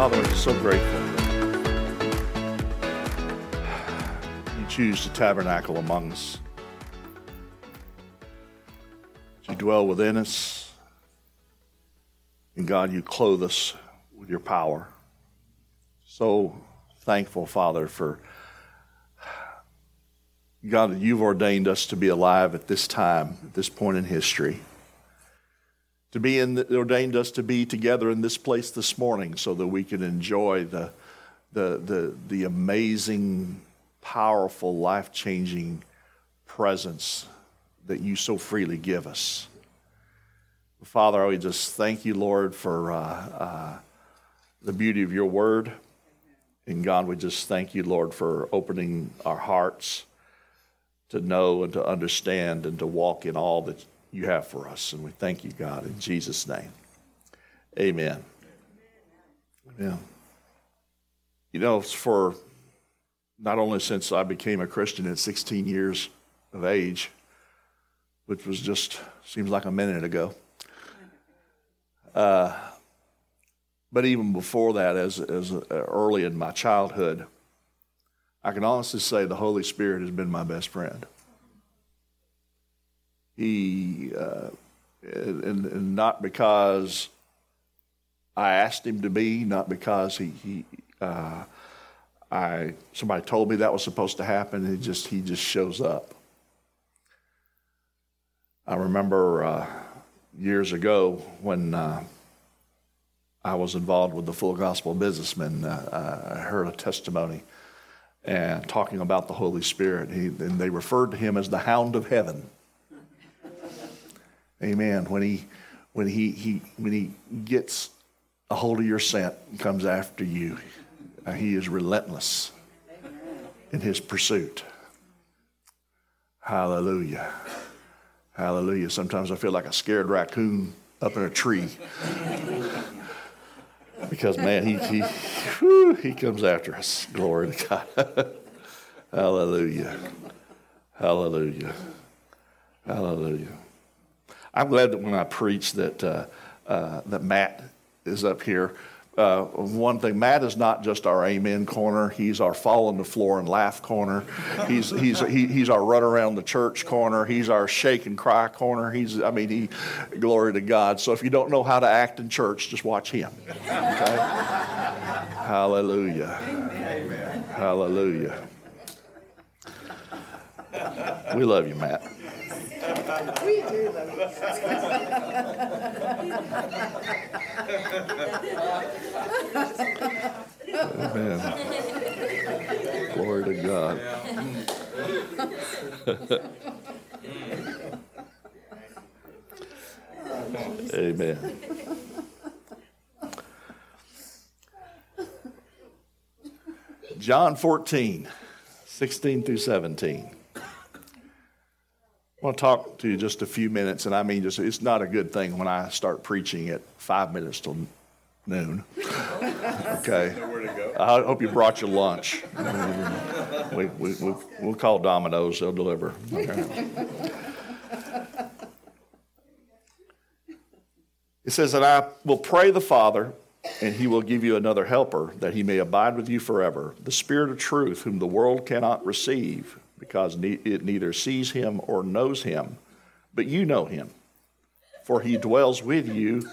Father, we're so grateful you choose to tabernacle among us. You dwell within us. And God, you clothe us with your power. So thankful, Father, for God, that you've ordained us to be alive at this time, at this point in history to be in the, ordained us to be together in this place this morning so that we can enjoy the, the, the, the amazing, powerful, life changing presence that you so freely give us. Father, we just thank you, Lord, for uh, uh, the beauty of your word. And God, we just thank you, Lord, for opening our hearts to know and to understand and to walk in all that you have for us. And we thank you, God, in Jesus' name. Amen. Yeah. You know, for not only since I became a Christian at 16 years of age, which was just seems like a minute ago, uh, but even before that, as, as uh, early in my childhood, I can honestly say the Holy Spirit has been my best friend. He, uh, and, and, not because I asked him to be, not because he, he uh, I somebody told me that was supposed to happen. He just he just shows up. I remember uh, years ago when uh, I was involved with the Full Gospel Businessmen. Uh, I heard a testimony and talking about the Holy Spirit. He, and they referred to him as the Hound of Heaven. Amen. When he when he, he when he gets a hold of your scent and comes after you, uh, he is relentless in his pursuit. Hallelujah. Hallelujah. Sometimes I feel like a scared raccoon up in a tree. because man, he he whew, he comes after us. Glory to God. Hallelujah. Hallelujah. Hallelujah. I'm glad that when I preach that, uh, uh, that Matt is up here. Uh, one thing, Matt is not just our amen corner. He's our fall on the floor and laugh corner. He's, he's, he, he's our run around the church corner. He's our shake and cry corner. He's, I mean, he, glory to God. So if you don't know how to act in church, just watch him. Okay? Hallelujah. Amen. Hallelujah. We love you, Matt. We do love. Amen. Glory to God. Amen. John 14, 16 through 17. I want to talk to you just a few minutes, and I mean, just it's not a good thing when I start preaching at five minutes till noon. Okay. I hope you brought your lunch. we, we, we, we'll call Domino's, they'll deliver. Okay. It says, that I will pray the Father, and he will give you another helper, that he may abide with you forever, the Spirit of truth, whom the world cannot receive because it neither sees him or knows him, but you know him, for he dwells with you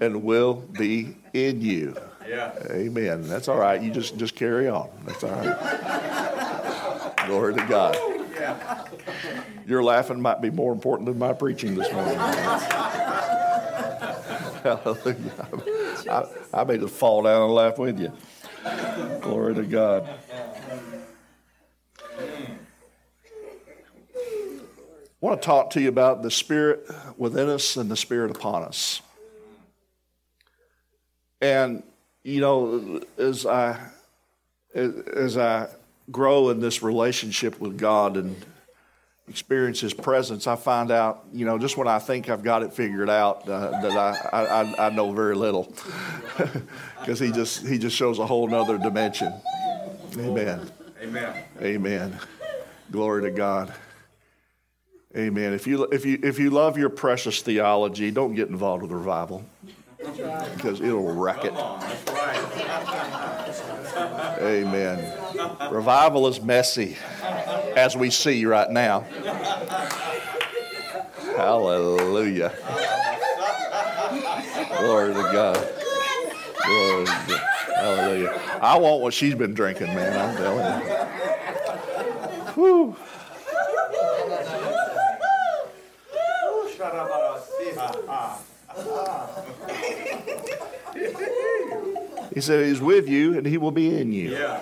and will be in you. Yeah. Amen. That's all right. You just just carry on. That's all right. Glory to God. Your laughing might be more important than my preaching this morning. Hallelujah. I, I may just fall down and laugh with you. Glory to God. I want to talk to you about the Spirit within us and the Spirit upon us. And, you know, as I, as I grow in this relationship with God and experience His presence, I find out, you know, just when I think I've got it figured out, uh, that I, I, I know very little. Because he just, he just shows a whole nother dimension. Amen. Amen. Amen. Glory to God. Amen. If you, if, you, if you love your precious theology, don't get involved with revival because it'll wreck it. Amen. Revival is messy, as we see right now. Hallelujah. Glory to God. Glory to God. Hallelujah. I want what she's been drinking, man. I'm telling you. Whew. He said, He's with you and He will be in you. Yeah.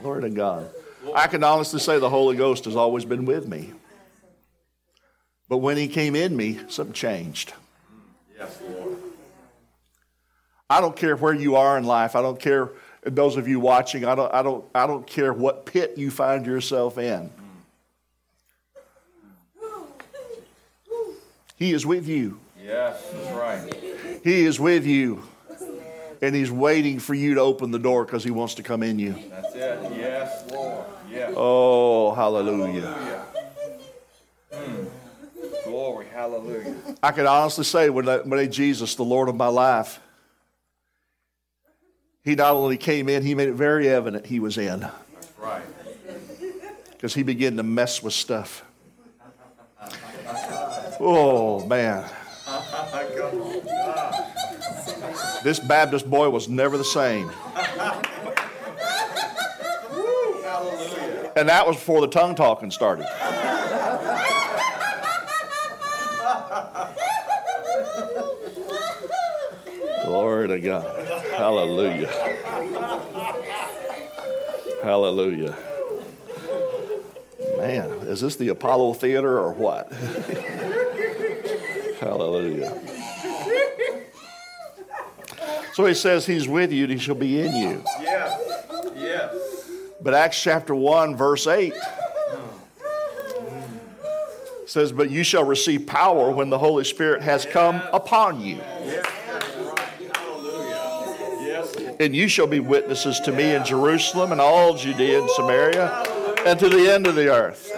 Glory to God. I can honestly say the Holy Ghost has always been with me. But when He came in me, something changed. Yes, Lord. I don't care where you are in life. I don't care those of you watching. I don't, I don't, I don't care what pit you find yourself in. He is with you. Yes, that's right. He is with you. And He's waiting for you to open the door because He wants to come in you. That's it. Yes, Lord. Yes. Oh, hallelujah. Hallelujah. Mm. Glory. Hallelujah. I can honestly say when I made Jesus the Lord of my life, He not only came in, He made it very evident He was in That's right. because He began to mess with stuff. Oh, man. This Baptist boy was never the same. And that was before the tongue talking started. Glory to God. Hallelujah. Hallelujah. Man, is this the Apollo Theater or what? Hallelujah. So he says he's with you and he shall be in you. Yeah. Yeah. But Acts chapter 1, verse 8 says, But you shall receive power when the Holy Spirit has come upon you. Yes. Hallelujah. Yes. And you shall be witnesses to me in Jerusalem and all Judea and Samaria and to the end of the earth.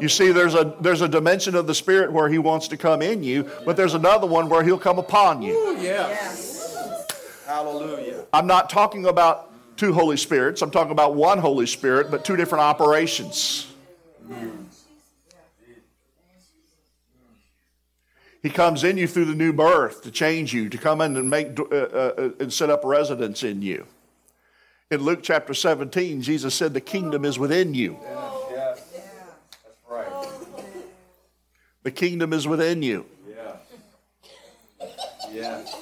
That's right. You see, there's a, there's a dimension of the Spirit where He wants to come in you, but there's another one where He'll come upon you. Yes. Hallelujah. I'm not talking about two Holy Spirits, I'm talking about one Holy Spirit, but two different operations. He comes in you through the new birth to change you, to come in and make uh, uh, and set up residence in you. In Luke chapter 17, Jesus said, "The kingdom is within you. Yes. That's right. The kingdom is within you." Yeah. Yes.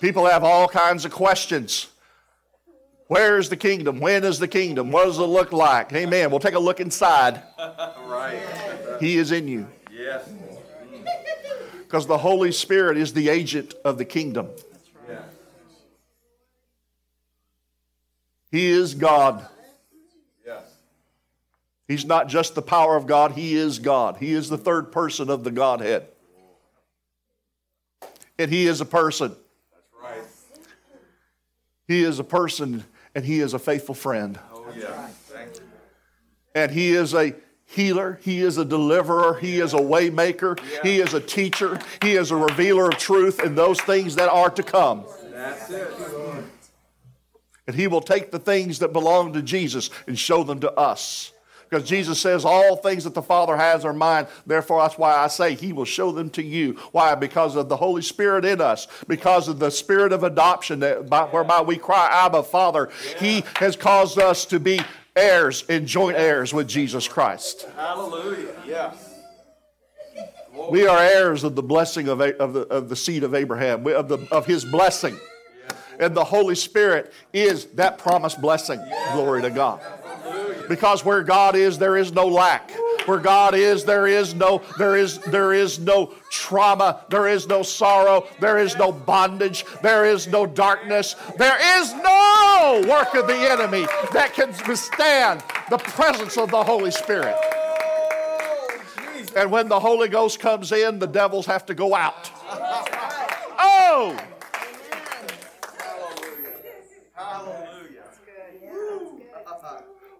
People have all kinds of questions. Where is the kingdom? When is the kingdom? What does it look like? Amen. We'll take a look inside. Right. He is in you. Yes. Because the Holy Spirit is the agent of the kingdom. Yes. He is God. He's not just the power of God, He is God. He is the third person of the Godhead. And He is a person. That's right. He is a person, and He is a faithful friend. Oh, yeah. You. And He is a healer, He is a deliverer, He is a waymaker, He is a teacher, He is a revealer of truth and those things that are to come. That's it. And He will take the things that belong to Jesus and show them to us. Because Jesus says, All things that the Father has are mine. Therefore, that's why I say He will show them to you. Why? Because of the Holy Spirit in us, because of the spirit of adoption that, by, whereby we cry, Abba, Father. He has caused us to be heirs and joint heirs with Jesus Christ. Hallelujah. Yes. We are heirs of the blessing of, of, the, of the seed of Abraham, of, the, of His blessing. And the Holy Spirit is that promised blessing. Glory to God. Because where God is, there is no lack. Where God is, there is no, there is, there is no trauma, there is no sorrow, there is no bondage, there is no darkness, there is no work of the enemy that can withstand the presence of the Holy Spirit. And when the Holy Ghost comes in, the devils have to go out. Oh!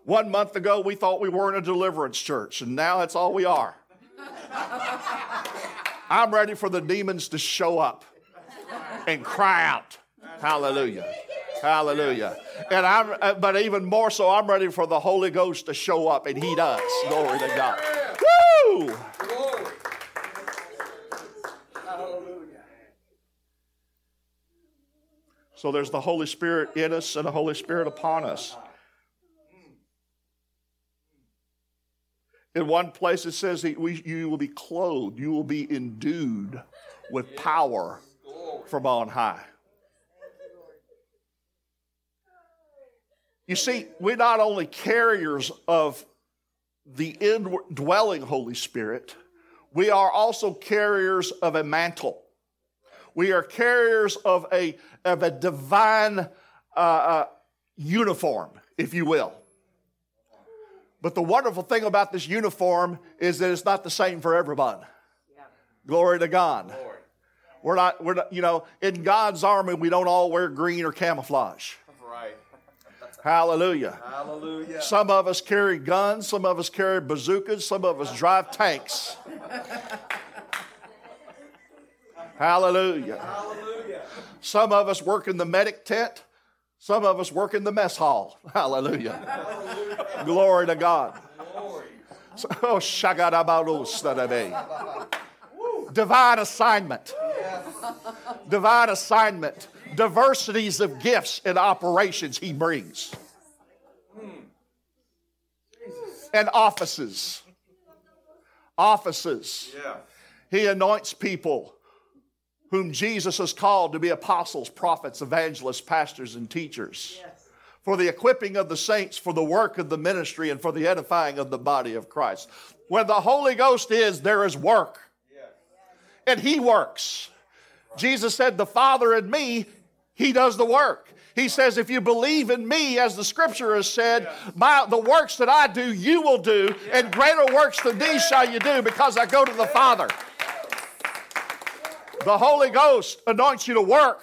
One month ago, we thought we weren't a deliverance church, and now that's all we are. I'm ready for the demons to show up and cry out. Hallelujah. Hallelujah. And I'm, uh, but even more so, I'm ready for the Holy Ghost to show up, and He does. Glory to God. Woo! So there's the Holy Spirit in us and the Holy Spirit upon us. In one place it says that we, you will be clothed, you will be endued with power from on high. You see, we're not only carriers of the indwelling Holy Spirit, we are also carriers of a mantle. We are carriers of a, of a divine uh, uh, uniform, if you will. But the wonderful thing about this uniform is that it's not the same for everyone. Yeah. Glory to God. We're not, we're not, you know, in God's army, we don't all wear green or camouflage. Right. Hallelujah. Hallelujah. Some of us carry guns, some of us carry bazookas, some of us drive tanks. Hallelujah. Hallelujah. Some of us work in the medic tent. Some of us work in the mess hall. Hallelujah. Hallelujah. Glory to God. Glory. Oh, Divine assignment. Divine assignment. Diversities of gifts and operations he brings. And offices. Offices. He anoints people whom Jesus has called to be apostles, prophets, evangelists, pastors, and teachers. Yes. For the equipping of the saints, for the work of the ministry, and for the edifying of the body of Christ. Where the Holy Ghost is, there is work. Yes. And He works. Jesus said, The Father and me, He does the work. He says, If you believe in me, as the scripture has said, my, the works that I do, you will do, and greater works than these shall you do, because I go to the Father. The Holy Ghost anoints you to work.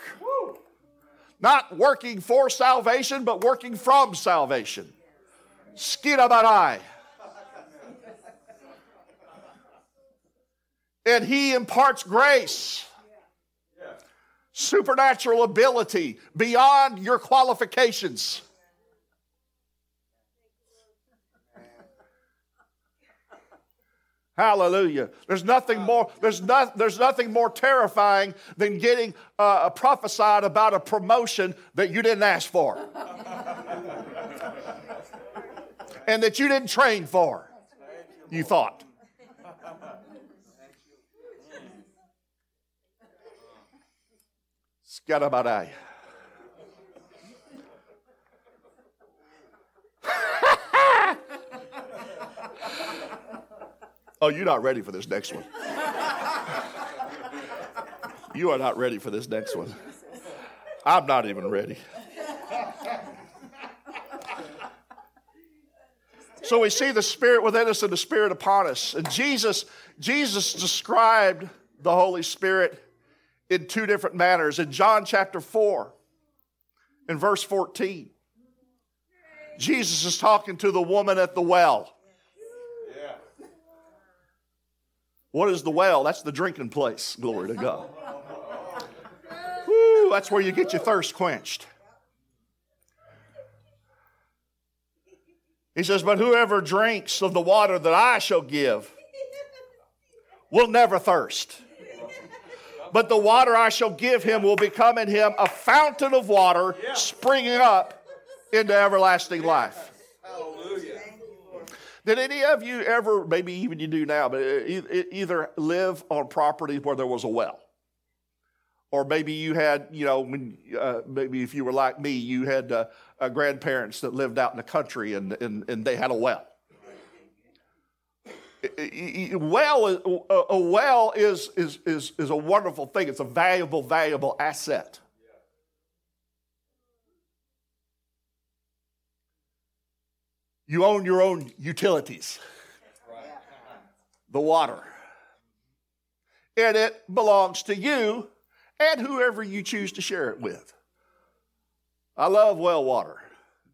Not working for salvation, but working from salvation. Skirabarai. And He imparts grace, supernatural ability beyond your qualifications. Hallelujah. There's nothing more, there's, not, there's nothing more terrifying than getting uh, prophesied about a promotion that you didn't ask for. and that you didn't train for, you thought. Scarabarai. Oh, you're not ready for this next one. You are not ready for this next one. I'm not even ready. So we see the Spirit within us and the Spirit upon us. And Jesus, Jesus described the Holy Spirit in two different manners. In John chapter 4, in verse 14, Jesus is talking to the woman at the well. What is the well? That's the drinking place. Glory to God. Woo, that's where you get your thirst quenched. He says, But whoever drinks of the water that I shall give will never thirst. But the water I shall give him will become in him a fountain of water springing up into everlasting life. Did any of you ever, maybe even you do now, but either live on property where there was a well? Or maybe you had, you know, when, uh, maybe if you were like me, you had uh, uh, grandparents that lived out in the country and, and, and they had a well. well, a well is, is, is, is a wonderful thing. It's a valuable, valuable asset. You own your own utilities, the water. And it belongs to you and whoever you choose to share it with. I love well water.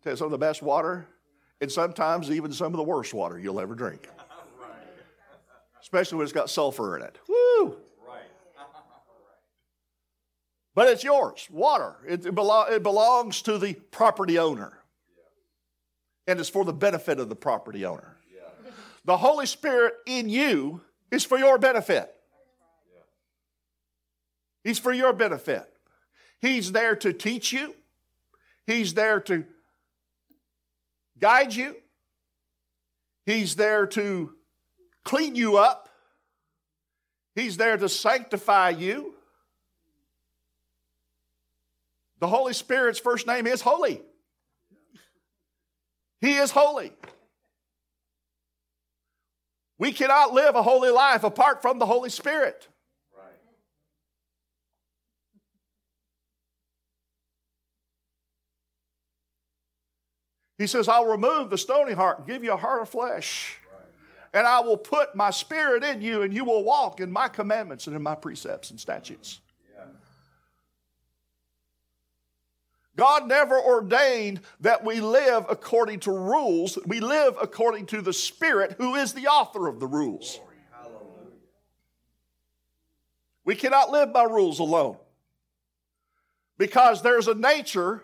You some of the best water, and sometimes even some of the worst water you'll ever drink. Especially when it's got sulfur in it. Woo! But it's yours, water. It, belo- it belongs to the property owner. And it's for the benefit of the property owner. The Holy Spirit in you is for your benefit. He's for your benefit. He's there to teach you, He's there to guide you, He's there to clean you up, He's there to sanctify you. The Holy Spirit's first name is Holy. He is holy. We cannot live a holy life apart from the Holy Spirit. He says, I'll remove the stony heart and give you a heart of flesh. And I will put my spirit in you, and you will walk in my commandments and in my precepts and statutes. God never ordained that we live according to rules. We live according to the Spirit, who is the author of the rules. We cannot live by rules alone because there's a nature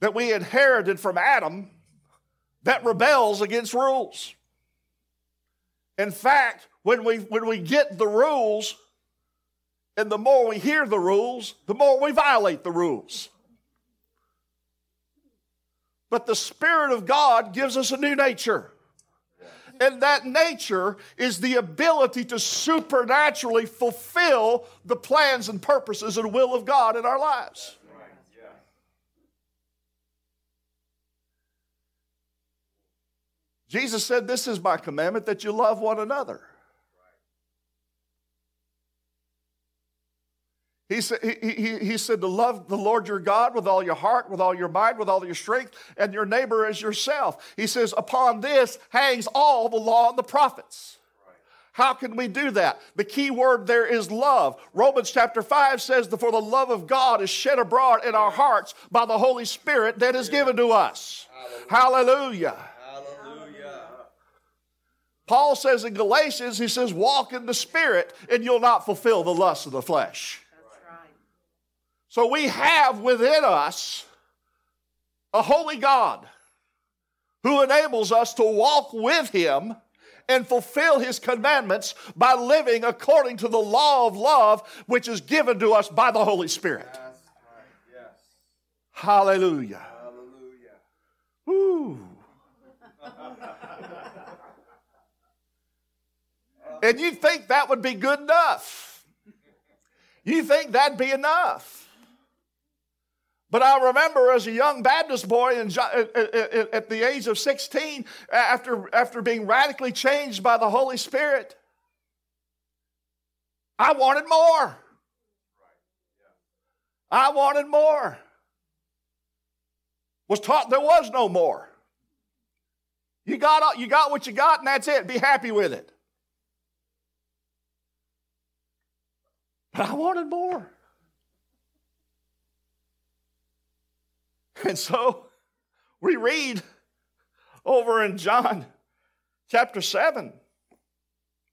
that we inherited from Adam that rebels against rules. In fact, when we, when we get the rules, and the more we hear the rules, the more we violate the rules. But the Spirit of God gives us a new nature. And that nature is the ability to supernaturally fulfill the plans and purposes and will of God in our lives. Jesus said, This is my commandment that you love one another. He said, he, he, he said to love the Lord your God with all your heart, with all your mind, with all your strength, and your neighbor as yourself. He says, Upon this hangs all the law and the prophets. How can we do that? The key word there is love. Romans chapter 5 says, For the love of God is shed abroad in our hearts by the Holy Spirit that is given to us. Hallelujah. Hallelujah. Paul says in Galatians, he says, Walk in the Spirit, and you'll not fulfill the lust of the flesh. So we have within us a holy God who enables us to walk with Him and fulfill His commandments by living according to the law of love which is given to us by the Holy Spirit. Yes, yes. Hallelujah. Hallelujah. Woo. and you think that would be good enough. You think that'd be enough. But I remember as a young Baptist boy in, at the age of 16, after, after being radically changed by the Holy Spirit, I wanted more. I wanted more. Was taught there was no more. You got, you got what you got, and that's it. Be happy with it. But I wanted more. And so we read over in John chapter 7,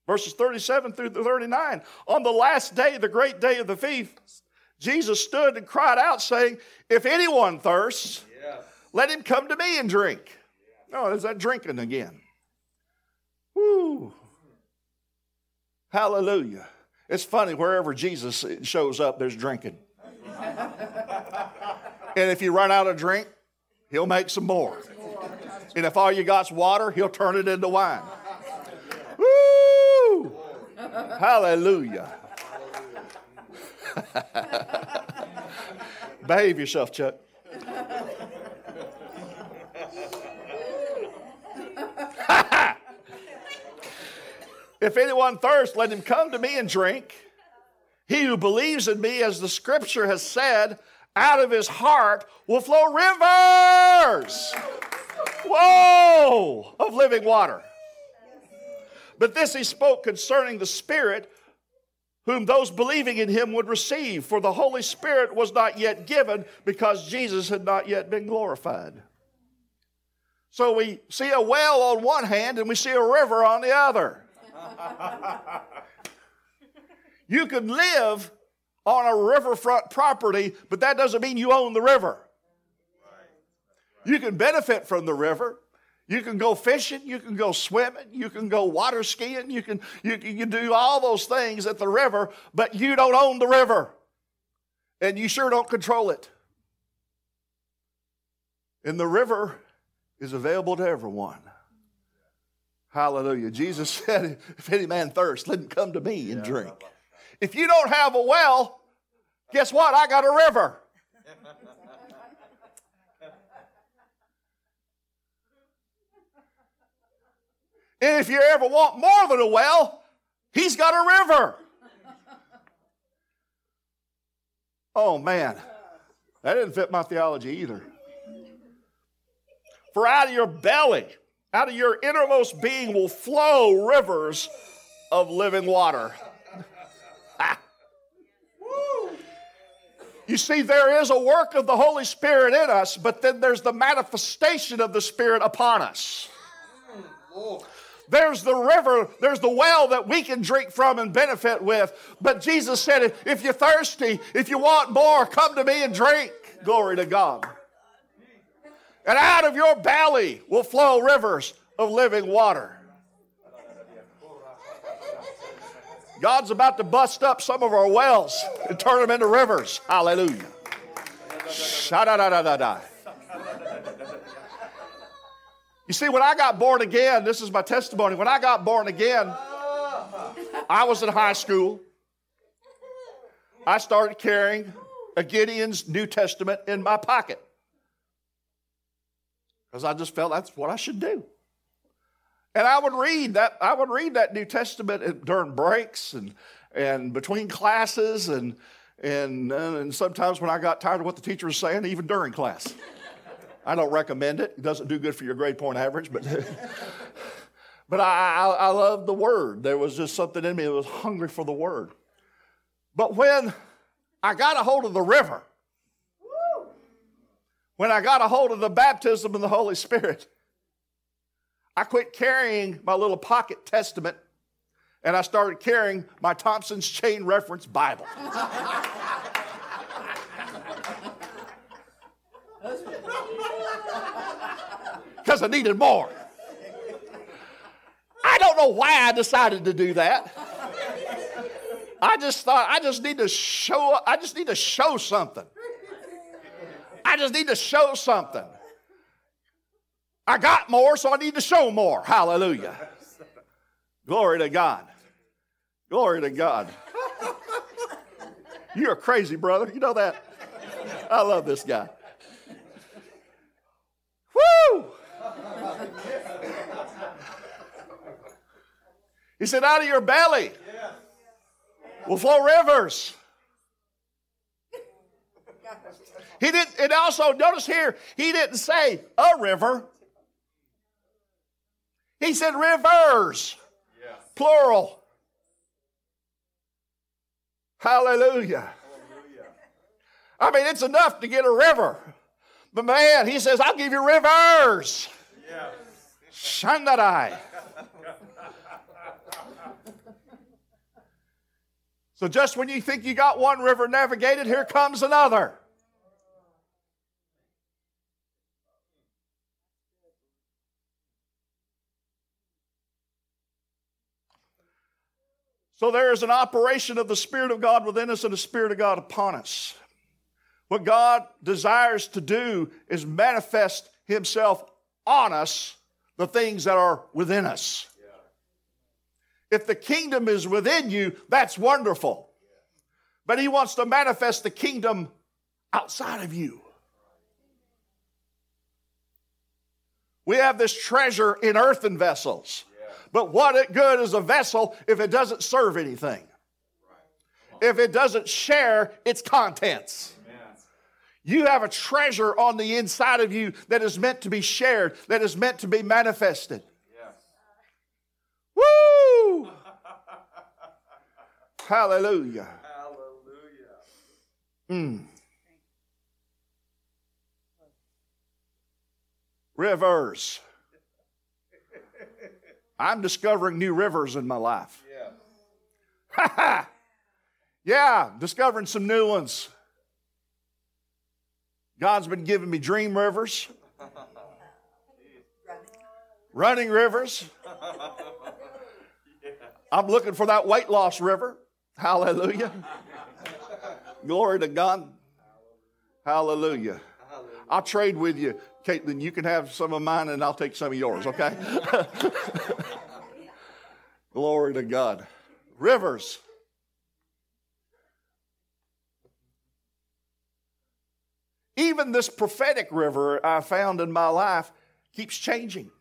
verses 37 through 39. On the last day, the great day of the feast, Jesus stood and cried out, saying, If anyone thirsts, yes. let him come to me and drink. No, oh, there's that drinking again. Woo. Hallelujah. It's funny, wherever Jesus shows up, there's drinking. And if you run out of drink, he'll make some more. And if all you got's water, he'll turn it into wine. Woo! Hallelujah. Behave yourself, Chuck. If anyone thirsts, let him come to me and drink. He who believes in me, as the scripture has said, out of his heart will flow rivers. Whoa! Of living water. But this he spoke concerning the Spirit, whom those believing in him would receive, for the Holy Spirit was not yet given because Jesus had not yet been glorified. So we see a well on one hand and we see a river on the other. you can live on a riverfront property, but that doesn't mean you own the river. You can benefit from the river. You can go fishing, you can go swimming, you can go water skiing, you can, you, you can do all those things at the river, but you don't own the river. And you sure don't control it. And the river is available to everyone. Hallelujah. Jesus said, If any man thirst, let him come to me and drink. If you don't have a well, guess what? I got a river. And if you ever want more than a well, he's got a river. Oh man, that didn't fit my theology either. For out of your belly, out of your innermost being will flow rivers of living water. You see, there is a work of the Holy Spirit in us, but then there's the manifestation of the Spirit upon us. There's the river, there's the well that we can drink from and benefit with. But Jesus said, if you're thirsty, if you want more, come to me and drink. Glory to God. And out of your belly will flow rivers of living water. God's about to bust up some of our wells and turn them into rivers. Hallelujah. Sha-da-da-da-da-da. You see, when I got born again, this is my testimony. When I got born again, I was in high school. I started carrying a Gideon's New Testament in my pocket because I just felt that's what I should do. And I would read that. I would read that New Testament during breaks and and between classes and and uh, and sometimes when I got tired of what the teacher was saying, even during class. I don't recommend it. It doesn't do good for your grade point average, but but I, I, I love the word. There was just something in me that was hungry for the word. But when I got a hold of the river, when I got a hold of the baptism of the Holy Spirit, I quit carrying my little pocket testament and I started carrying my Thompson's Chain Reference Bible. because I needed more. I don't know why I decided to do that. I just thought I just need to show I just need to show something. I just need to show something. I got more, so I need to show more. Hallelujah. Glory to God. Glory to God. You're crazy, brother. You know that? I love this guy. Woo! He said, Out of your belly will flow rivers. He didn't, and also notice here, he didn't say a river. He said rivers, plural. Hallelujah. I mean, it's enough to get a river. But man, he says, I'll give you rivers. Yeah. Shandadai. so just when you think you got one river navigated, here comes another. So there is an operation of the Spirit of God within us and the Spirit of God upon us. What God desires to do is manifest Himself on us, the things that are within us. If the kingdom is within you, that's wonderful. But He wants to manifest the kingdom outside of you. We have this treasure in earthen vessels. But what good is a vessel if it doesn't serve anything? If it doesn't share its contents? You have a treasure on the inside of you that is meant to be shared, that is meant to be manifested. Woo! Hallelujah. Mm. Rivers. I'm discovering new rivers in my life. Yeah. yeah, discovering some new ones. God's been giving me dream rivers, running rivers. I'm looking for that weight loss river. Hallelujah. Glory to God. Hallelujah. I'll trade with you. Caitlin, you can have some of mine and I'll take some of yours, okay? Glory to God. Rivers. Even this prophetic river I found in my life keeps changing.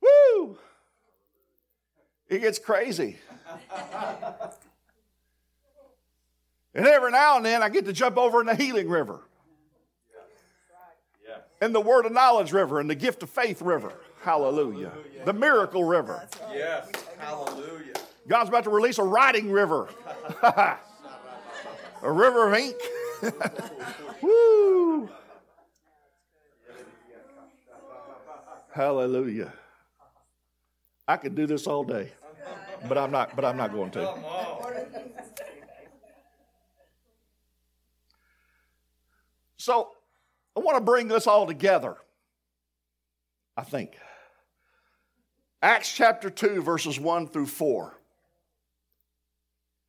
Woo! It gets crazy. and every now and then I get to jump over in the healing river. And the word of knowledge river and the gift of faith river. Hallelujah. The miracle river. Yes. Hallelujah. God's about to release a writing river. a river of ink. Woo! Hallelujah. I could do this all day, but I'm not. But I'm not going to. So, I want to bring this all together. I think. Acts chapter 2, verses 1 through 4.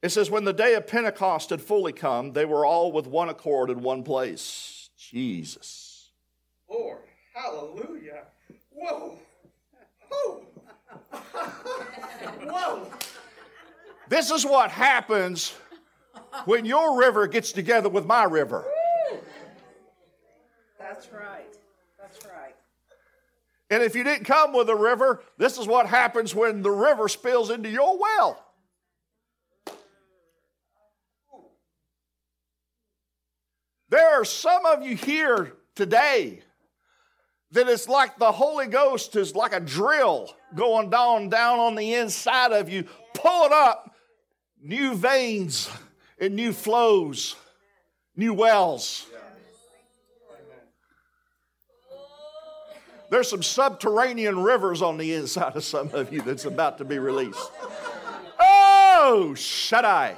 It says, When the day of Pentecost had fully come, they were all with one accord in one place. Jesus. Lord, hallelujah. Whoa. Whoa. Whoa. This is what happens when your river gets together with my river. That's right. That's right. And if you didn't come with a river, this is what happens when the river spills into your well. There are some of you here today that it's like the Holy Ghost is like a drill going down down on the inside of you, pulling up new veins and new flows, new wells. There's some subterranean rivers on the inside of some of you that's about to be released. Oh, Shaddai.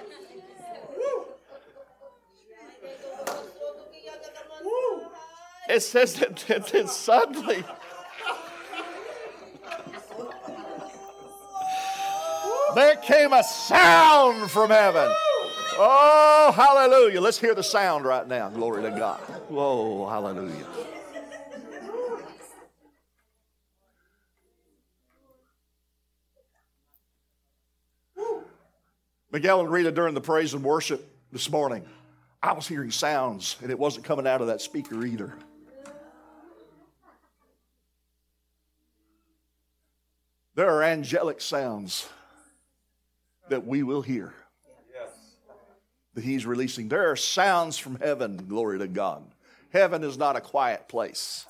It says that, that, that suddenly. There came a sound from heaven. Oh, hallelujah. Let's hear the sound right now. Glory to God. Whoa, hallelujah. Miguel and Rita during the praise and worship this morning, I was hearing sounds and it wasn't coming out of that speaker either. There are angelic sounds that we will hear that he's releasing. There are sounds from heaven, glory to God. Heaven is not a quiet place.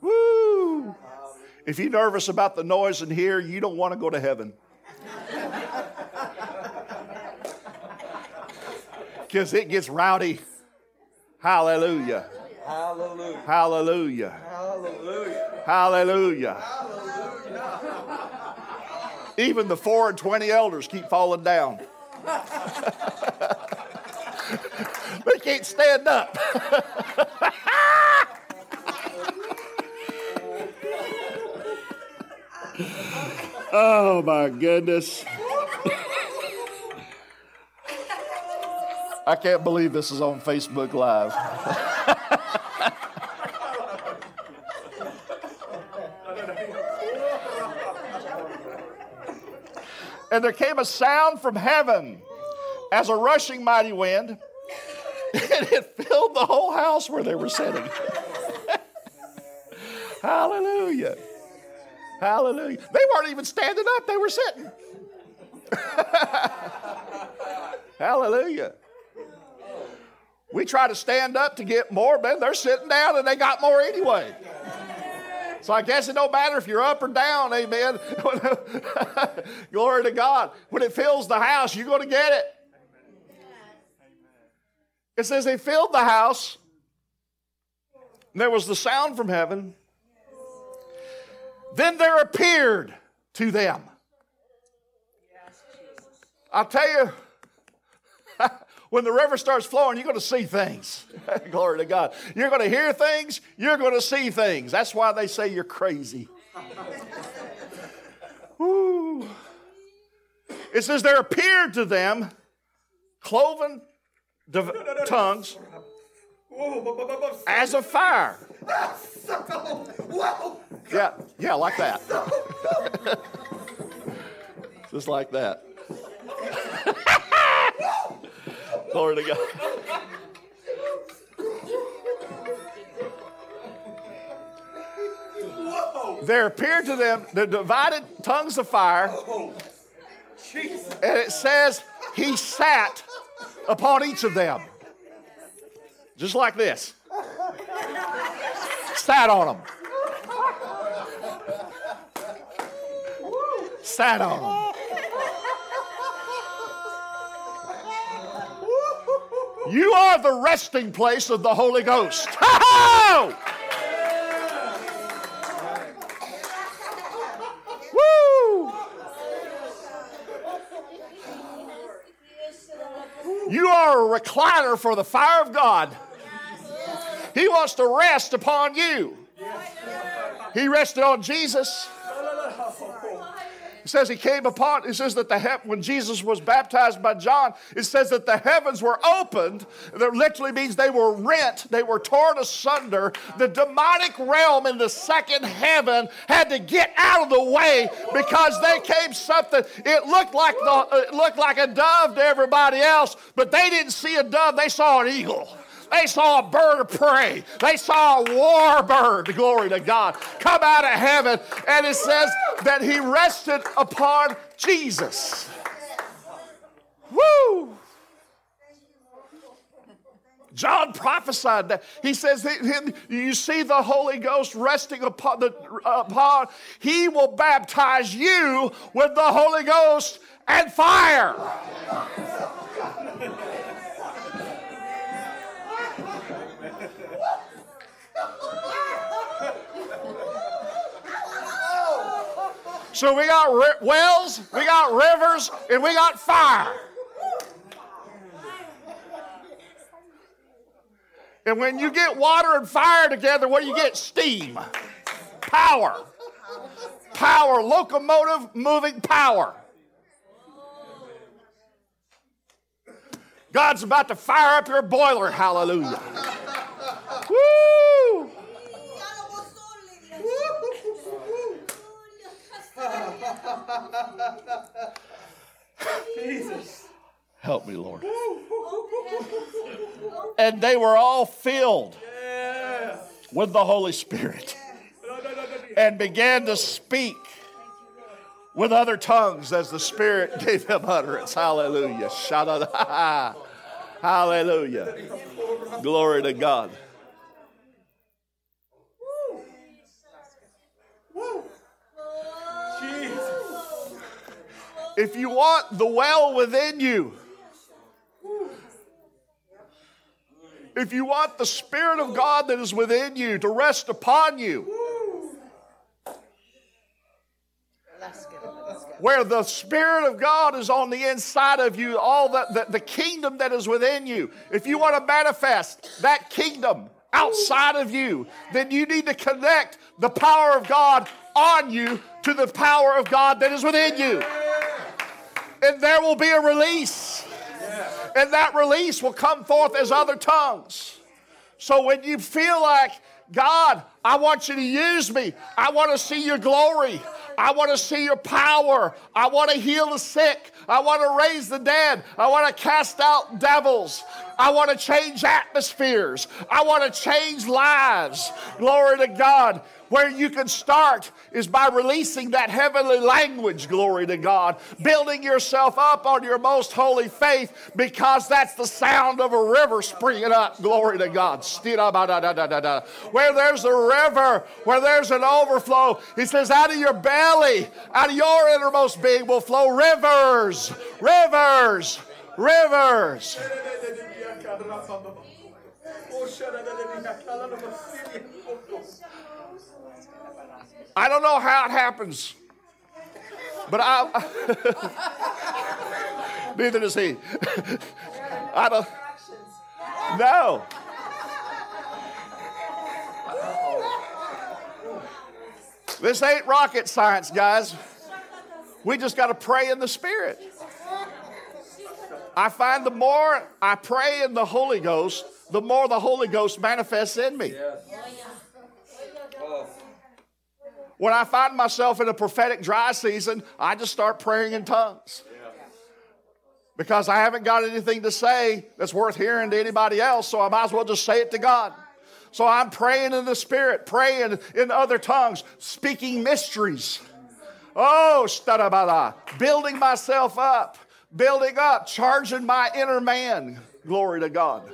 Woo! If you're nervous about the noise in here, you don't want to go to heaven. Because it gets rowdy. Hallelujah. Hallelujah. Hallelujah. Hallelujah. Hallelujah. Even the four and twenty elders keep falling down. they can't stand up. oh my goodness. I can't believe this is on Facebook Live. and there came a sound from heaven as a rushing mighty wind, and it filled the whole house where they were sitting. Hallelujah. Hallelujah. They weren't even standing up, they were sitting. Hallelujah. We try to stand up to get more, man. They're sitting down and they got more anyway. So I guess it don't matter if you're up or down, amen. Glory to God. When it fills the house, you're going to get it. It says they filled the house. There was the sound from heaven. Then there appeared to them. I'll tell you, when the river starts flowing, you're going to see things. Glory to God. You're going to hear things, you're going to see things. That's why they say you're crazy. It says, There appeared to them cloven div- tongues as of fire. Yeah, yeah, like that. Just like that. Glory to God. There appeared to them the divided tongues of fire, and it says he sat upon each of them. Just like this. Sat on them. Sat on them. You are the resting place of the Holy Ghost. Woo! You are a recliner for the fire of God. He wants to rest upon you. He rested on Jesus. Says he came upon, it says that the he- when Jesus was baptized by John, it says that the heavens were opened. That literally means they were rent, they were torn asunder. The demonic realm in the second heaven had to get out of the way because they came something. It looked like the it looked like a dove to everybody else, but they didn't see a dove, they saw an eagle. They saw a bird of prey. They saw a war bird, glory to God, come out of heaven. And it says that he rested upon Jesus. Woo! John prophesied that. He says, that You see the Holy Ghost resting upon, the, upon, he will baptize you with the Holy Ghost and fire. So we got ri- wells, we got rivers, and we got fire. And when you get water and fire together, what do you get? Steam, power, power, locomotive moving power. God's about to fire up your boiler. Hallelujah. Help me, Lord. And they were all filled with the Holy Spirit and began to speak with other tongues as the Spirit gave them utterance. Hallelujah. Shadada. Hallelujah. Glory to God. If you want the well within you, if you want the Spirit of God that is within you to rest upon you, where the Spirit of God is on the inside of you, all the, the, the kingdom that is within you, if you want to manifest that kingdom outside of you, then you need to connect the power of God on you to the power of God that is within you. And there will be a release. And that release will come forth as other tongues. So when you feel like, God, I want you to use me, I want to see your glory, I want to see your power, I want to heal the sick, I want to raise the dead, I want to cast out devils, I want to change atmospheres, I want to change lives. Glory to God. Where you can start is by releasing that heavenly language, glory to God, building yourself up on your most holy faith because that's the sound of a river springing up, glory to God. Where there's a river, where there's an overflow, he says, out of your belly, out of your innermost being will flow rivers, rivers, rivers. I don't know how it happens, but I. neither does he. I don't. No. This ain't rocket science, guys. We just got to pray in the Spirit. I find the more I pray in the Holy Ghost, the more the Holy Ghost manifests in me. When I find myself in a prophetic dry season, I just start praying in tongues. Because I haven't got anything to say that's worth hearing to anybody else, so I might as well just say it to God. So I'm praying in the Spirit, praying in other tongues, speaking mysteries. Oh, building myself up, building up, charging my inner man. Glory to God.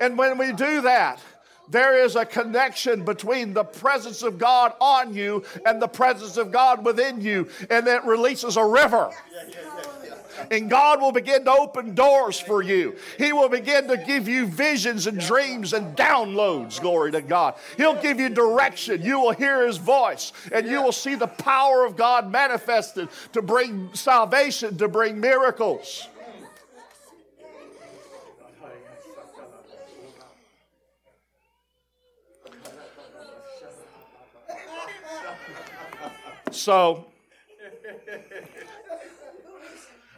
And when we do that, there is a connection between the presence of God on you and the presence of God within you, and it releases a river. And God will begin to open doors for you. He will begin to give you visions and dreams and downloads. Glory to God. He'll give you direction. You will hear His voice and you will see the power of God manifested to bring salvation, to bring miracles. So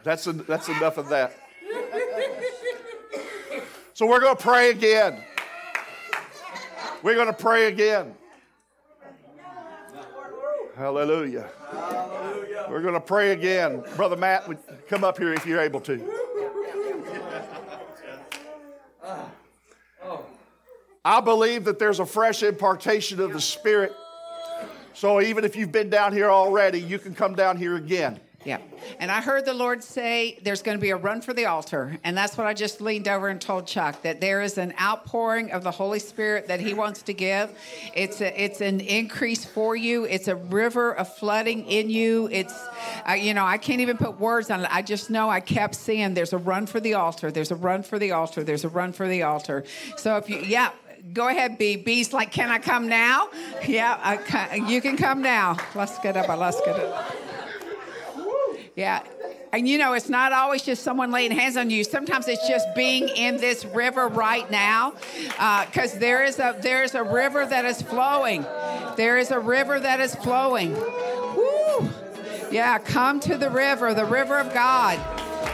that's, that's enough of that. So we're going to pray again. We're going to pray again. Hallelujah. Hallelujah. We're going to pray again. Brother Matt, come up here if you're able to. I believe that there's a fresh impartation of the Spirit so even if you've been down here already, you can come down here again. Yeah. And I heard the Lord say there's going to be a run for the altar. And that's what I just leaned over and told Chuck that there is an outpouring of the Holy Spirit that he wants to give. It's a, it's an increase for you. It's a river of flooding in you. It's uh, you know, I can't even put words on it. I just know I kept seeing there's a run for the altar. There's a run for the altar. There's a run for the altar. So if you yeah, go ahead, B. B's like, can I come now? Yeah, I, you can come now. Let's get up. Let's get up. Yeah. And you know, it's not always just someone laying hands on you. Sometimes it's just being in this river right now, because uh, there is a there is a river that is flowing. There is a river that is flowing. Woo! Yeah, come to the river, the river of God.